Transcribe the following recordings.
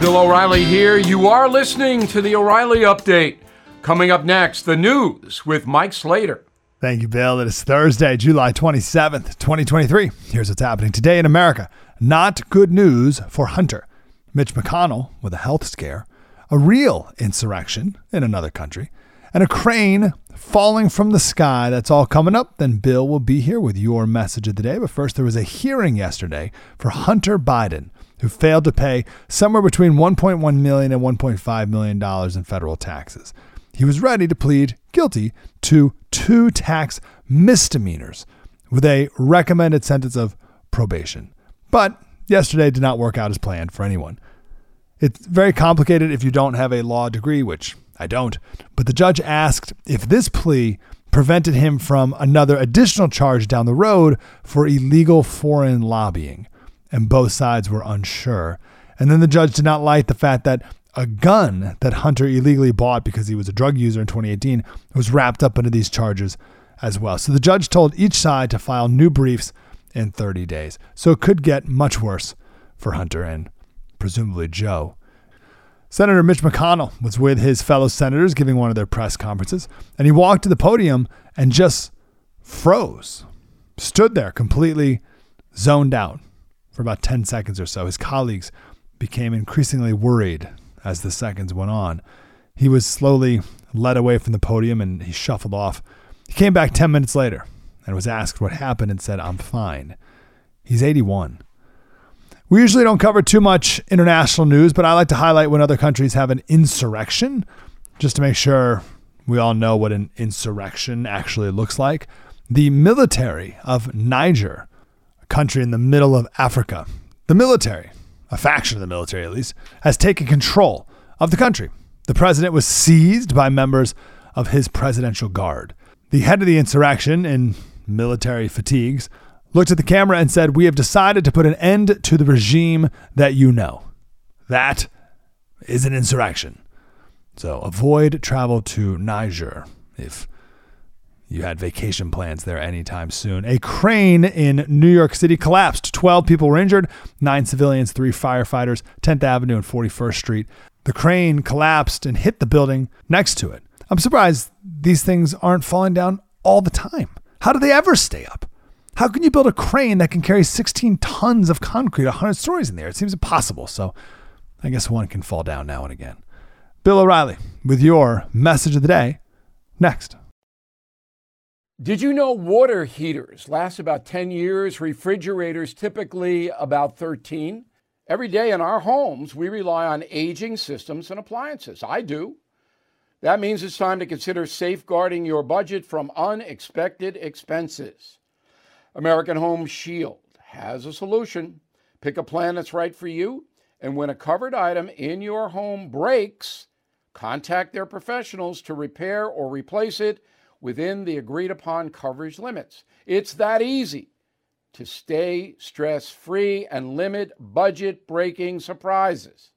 Bill O'Reilly here. You are listening to the O'Reilly Update. Coming up next, the news with Mike Slater. Thank you, Bill. It is Thursday, July 27th, 2023. Here's what's happening today in America. Not good news for Hunter. Mitch McConnell with a health scare, a real insurrection in another country, and a crane falling from the sky. That's all coming up. Then Bill will be here with your message of the day. But first, there was a hearing yesterday for Hunter Biden who failed to pay somewhere between 1.1 million and 1.5 million dollars in federal taxes. He was ready to plead guilty to two tax misdemeanors with a recommended sentence of probation. But yesterday did not work out as planned for anyone. It's very complicated if you don't have a law degree, which I don't. But the judge asked if this plea prevented him from another additional charge down the road for illegal foreign lobbying and both sides were unsure. And then the judge did not like the fact that a gun that Hunter illegally bought because he was a drug user in 2018 was wrapped up into these charges as well. So the judge told each side to file new briefs in 30 days. So it could get much worse for Hunter and presumably Joe. Senator Mitch McConnell was with his fellow senators giving one of their press conferences, and he walked to the podium and just froze, stood there completely zoned out for about 10 seconds or so. His colleagues became increasingly worried as the seconds went on. He was slowly led away from the podium and he shuffled off. He came back 10 minutes later and was asked what happened and said, I'm fine. He's 81. We usually don't cover too much international news, but I like to highlight when other countries have an insurrection just to make sure we all know what an insurrection actually looks like. The military of Niger country in the middle of Africa. The military, a faction of the military at least, has taken control of the country. The president was seized by members of his presidential guard. The head of the insurrection, in military fatigues, looked at the camera and said, We have decided to put an end to the regime that you know. That is an insurrection. So avoid travel to Niger if you had vacation plans there anytime soon. A crane in New York City collapsed. 12 people were injured, nine civilians, three firefighters, 10th Avenue and 41st Street. The crane collapsed and hit the building next to it. I'm surprised these things aren't falling down all the time. How do they ever stay up? How can you build a crane that can carry 16 tons of concrete 100 stories in the air? It seems impossible. So I guess one can fall down now and again. Bill O'Reilly with your message of the day next. Did you know water heaters last about 10 years, refrigerators typically about 13? Every day in our homes, we rely on aging systems and appliances. I do. That means it's time to consider safeguarding your budget from unexpected expenses. American Home Shield has a solution. Pick a plan that's right for you, and when a covered item in your home breaks, contact their professionals to repair or replace it within the agreed upon coverage limits. It's that easy to stay stress free and limit budget breaking surprises.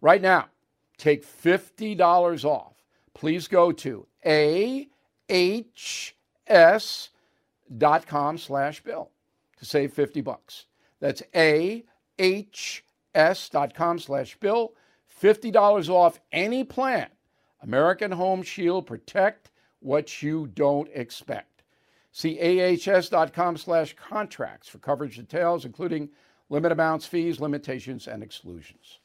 Right now, take $50 off. Please go to ahs.com slash bill to save 50 bucks. That's ahs.com slash bill. $50 off any plan. American Home Shield Protect what you don't expect. See ahs.com slash contracts for coverage details, including limit amounts, fees, limitations, and exclusions.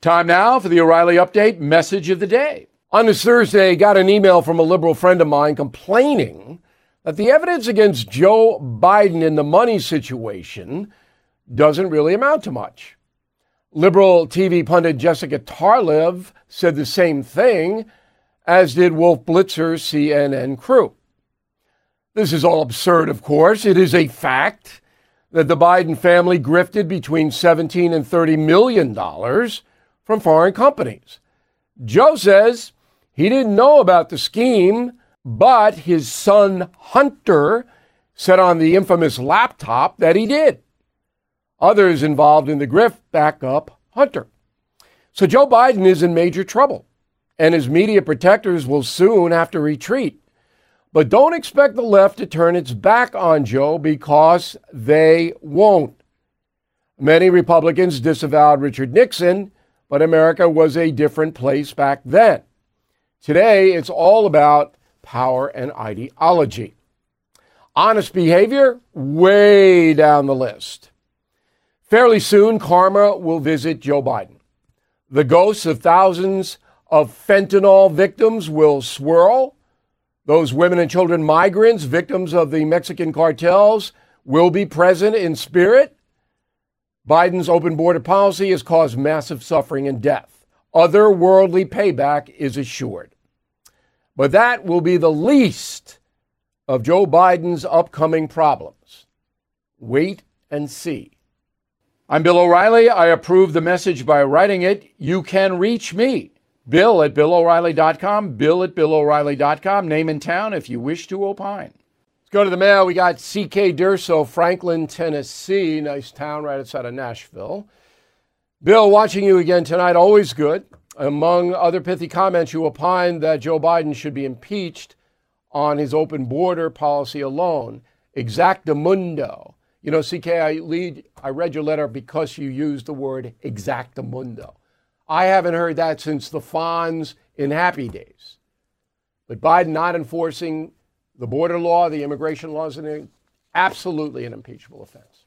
Time now for the O'Reilly Update message of the day. On this Thursday, I got an email from a liberal friend of mine complaining that the evidence against Joe Biden in the money situation doesn't really amount to much. Liberal TV pundit Jessica Tarlov said the same thing as did Wolf Blitzer's CNN crew. This is all absurd, of course. It is a fact that the Biden family grifted between 17 and 30 million dollars from foreign companies. Joe says he didn't know about the scheme, but his son Hunter said on the infamous laptop that he did. Others involved in the grift back up Hunter. So Joe Biden is in major trouble, and his media protectors will soon have to retreat. But don't expect the left to turn its back on Joe because they won't. Many Republicans disavowed Richard Nixon, but America was a different place back then. Today, it's all about power and ideology. Honest behavior, way down the list. Fairly soon, karma will visit Joe Biden. The ghosts of thousands of fentanyl victims will swirl those women and children migrants, victims of the Mexican cartels, will be present in spirit. Biden's open border policy has caused massive suffering and death. Otherworldly payback is assured. But that will be the least of Joe Biden's upcoming problems. Wait and see. I'm Bill O'Reilly. I approve the message by writing it. You can reach me Bill at BillO'Reilly.com. Bill at BillO'Reilly.com. Name and town if you wish to opine. Let's go to the mail. We got C.K. Durso, Franklin, Tennessee. Nice town right outside of Nashville. Bill, watching you again tonight, always good. Among other pithy comments, you opined that Joe Biden should be impeached on his open border policy alone. Exactamundo. You know, CK, I, lead, I read your letter because you used the word exactamundo. I haven't heard that since the Fonz in Happy Days. But Biden not enforcing the border law, the immigration laws, is absolutely an impeachable offense.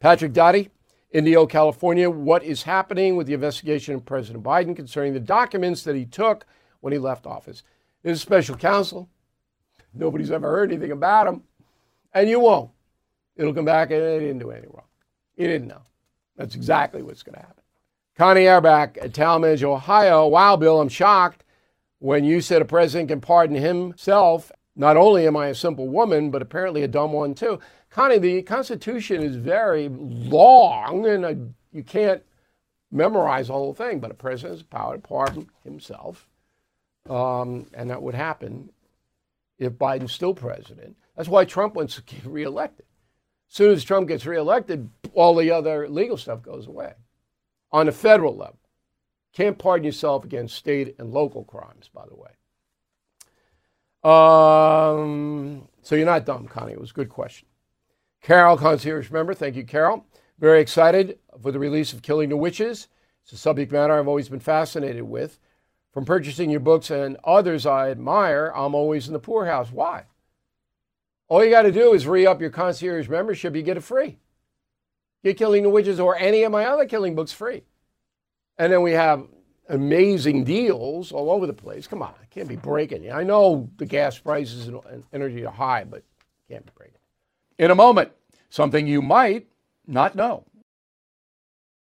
Patrick Dottie, Indio, California. What is happening with the investigation of President Biden concerning the documents that he took when he left office? There's a special counsel. Nobody's ever heard anything about him. And you won't. It'll come back and they didn't do anything wrong. He didn't know. That's exactly what's going to happen. Connie Airbach at Tallmadge, Ohio. Wow, Bill, I'm shocked when you said a president can pardon himself. Not only am I a simple woman, but apparently a dumb one too. Connie, the Constitution is very long and uh, you can't memorize the whole thing, but a president has the power to pardon himself. Um, and that would happen if Biden's still president. That's why Trump wants to get reelected. As soon as Trump gets reelected, all the other legal stuff goes away on a federal level. Can't pardon yourself against state and local crimes, by the way. Um, so you're not dumb, Connie. It was a good question. Carol, concierge member. Thank you, Carol. Very excited for the release of Killing the Witches. It's a subject matter I've always been fascinated with. From purchasing your books and others I admire, I'm always in the poorhouse. Why? All you got to do is re up your concierge membership, you get it free. Get Killing the Witches or any of my other killing books free. And then we have amazing deals all over the place. Come on, I can't be breaking you. I know the gas prices and energy are high, but can't be breaking. In a moment, something you might not know.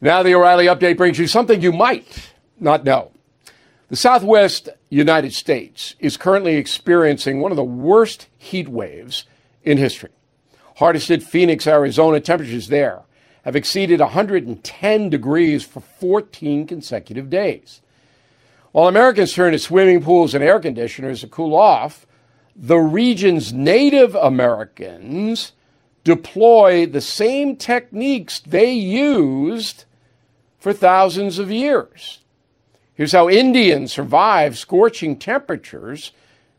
Now, the O'Reilly update brings you something you might not know. The Southwest United States is currently experiencing one of the worst heat waves in history. Hardest hit Phoenix, Arizona, temperatures there have exceeded 110 degrees for 14 consecutive days. While Americans turn to swimming pools and air conditioners to cool off, the region's Native Americans deploy the same techniques they used for thousands of years. Here's how Indians survived scorching temperatures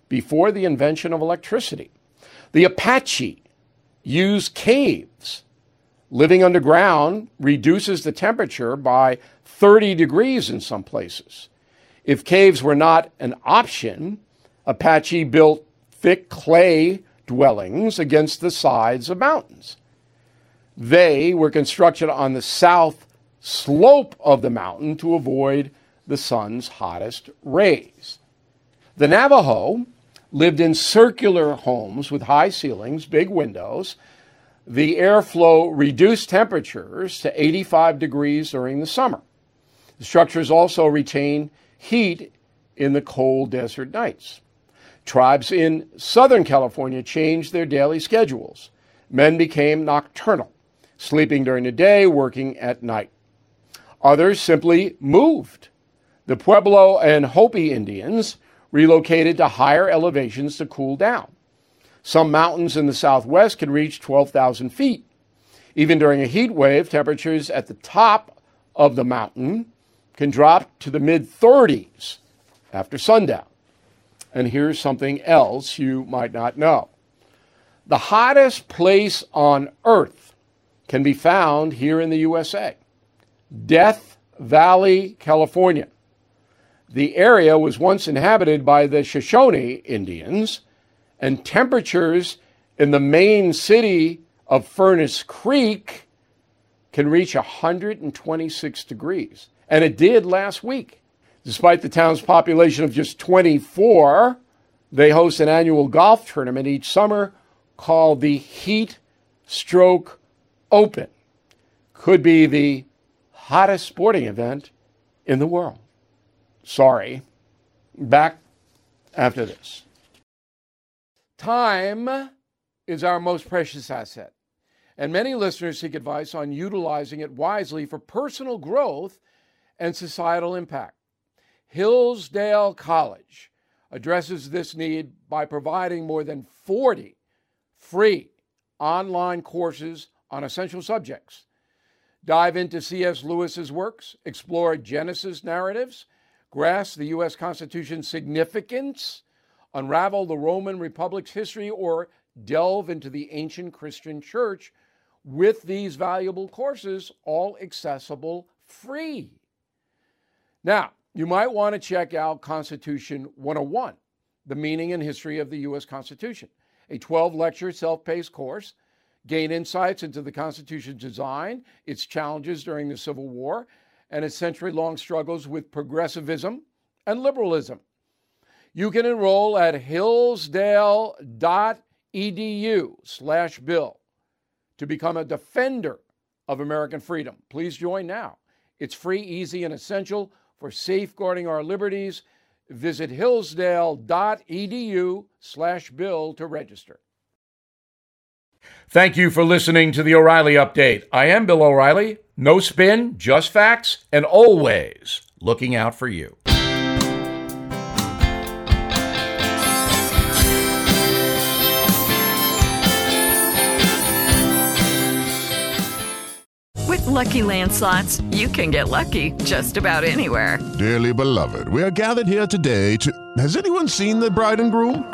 before the invention of electricity. The Apache used caves. Living underground reduces the temperature by 30 degrees in some places. If caves were not an option, Apache built thick clay dwellings against the sides of mountains. They were constructed on the south slope of the mountain to avoid the sun's hottest rays. The Navajo lived in circular homes with high ceilings, big windows. The airflow reduced temperatures to 85 degrees during the summer. The structures also retain heat in the cold desert nights. Tribes in Southern California changed their daily schedules. Men became nocturnal, sleeping during the day, working at night. Others simply moved. The Pueblo and Hopi Indians relocated to higher elevations to cool down. Some mountains in the southwest can reach 12,000 feet. Even during a heat wave, temperatures at the top of the mountain can drop to the mid 30s after sundown. And here's something else you might not know the hottest place on earth can be found here in the USA Death Valley, California. The area was once inhabited by the Shoshone Indians, and temperatures in the main city of Furnace Creek can reach 126 degrees. And it did last week. Despite the town's population of just 24, they host an annual golf tournament each summer called the Heat Stroke Open. Could be the hottest sporting event in the world. Sorry. Back after this. Time is our most precious asset, and many listeners seek advice on utilizing it wisely for personal growth and societal impact. Hillsdale College addresses this need by providing more than 40 free online courses on essential subjects. Dive into C.S. Lewis's works, explore Genesis narratives, grasp the U.S. Constitution's significance, unravel the Roman Republic's history, or delve into the ancient Christian church with these valuable courses, all accessible free. Now, you might want to check out Constitution 101, the meaning and history of the U.S. Constitution, a 12 lecture self paced course. Gain insights into the Constitution's design, its challenges during the Civil War, and its century long struggles with progressivism and liberalism. You can enroll at hillsdale.edu slash bill to become a defender of American freedom. Please join now. It's free, easy, and essential for safeguarding our liberties. Visit hillsdale.edu slash bill to register. Thank you for listening to the O'Reilly Update. I am Bill O'Reilly. No spin, just facts, and always looking out for you. With Lucky Land slots, you can get lucky just about anywhere. Dearly beloved, we are gathered here today to. Has anyone seen the bride and groom?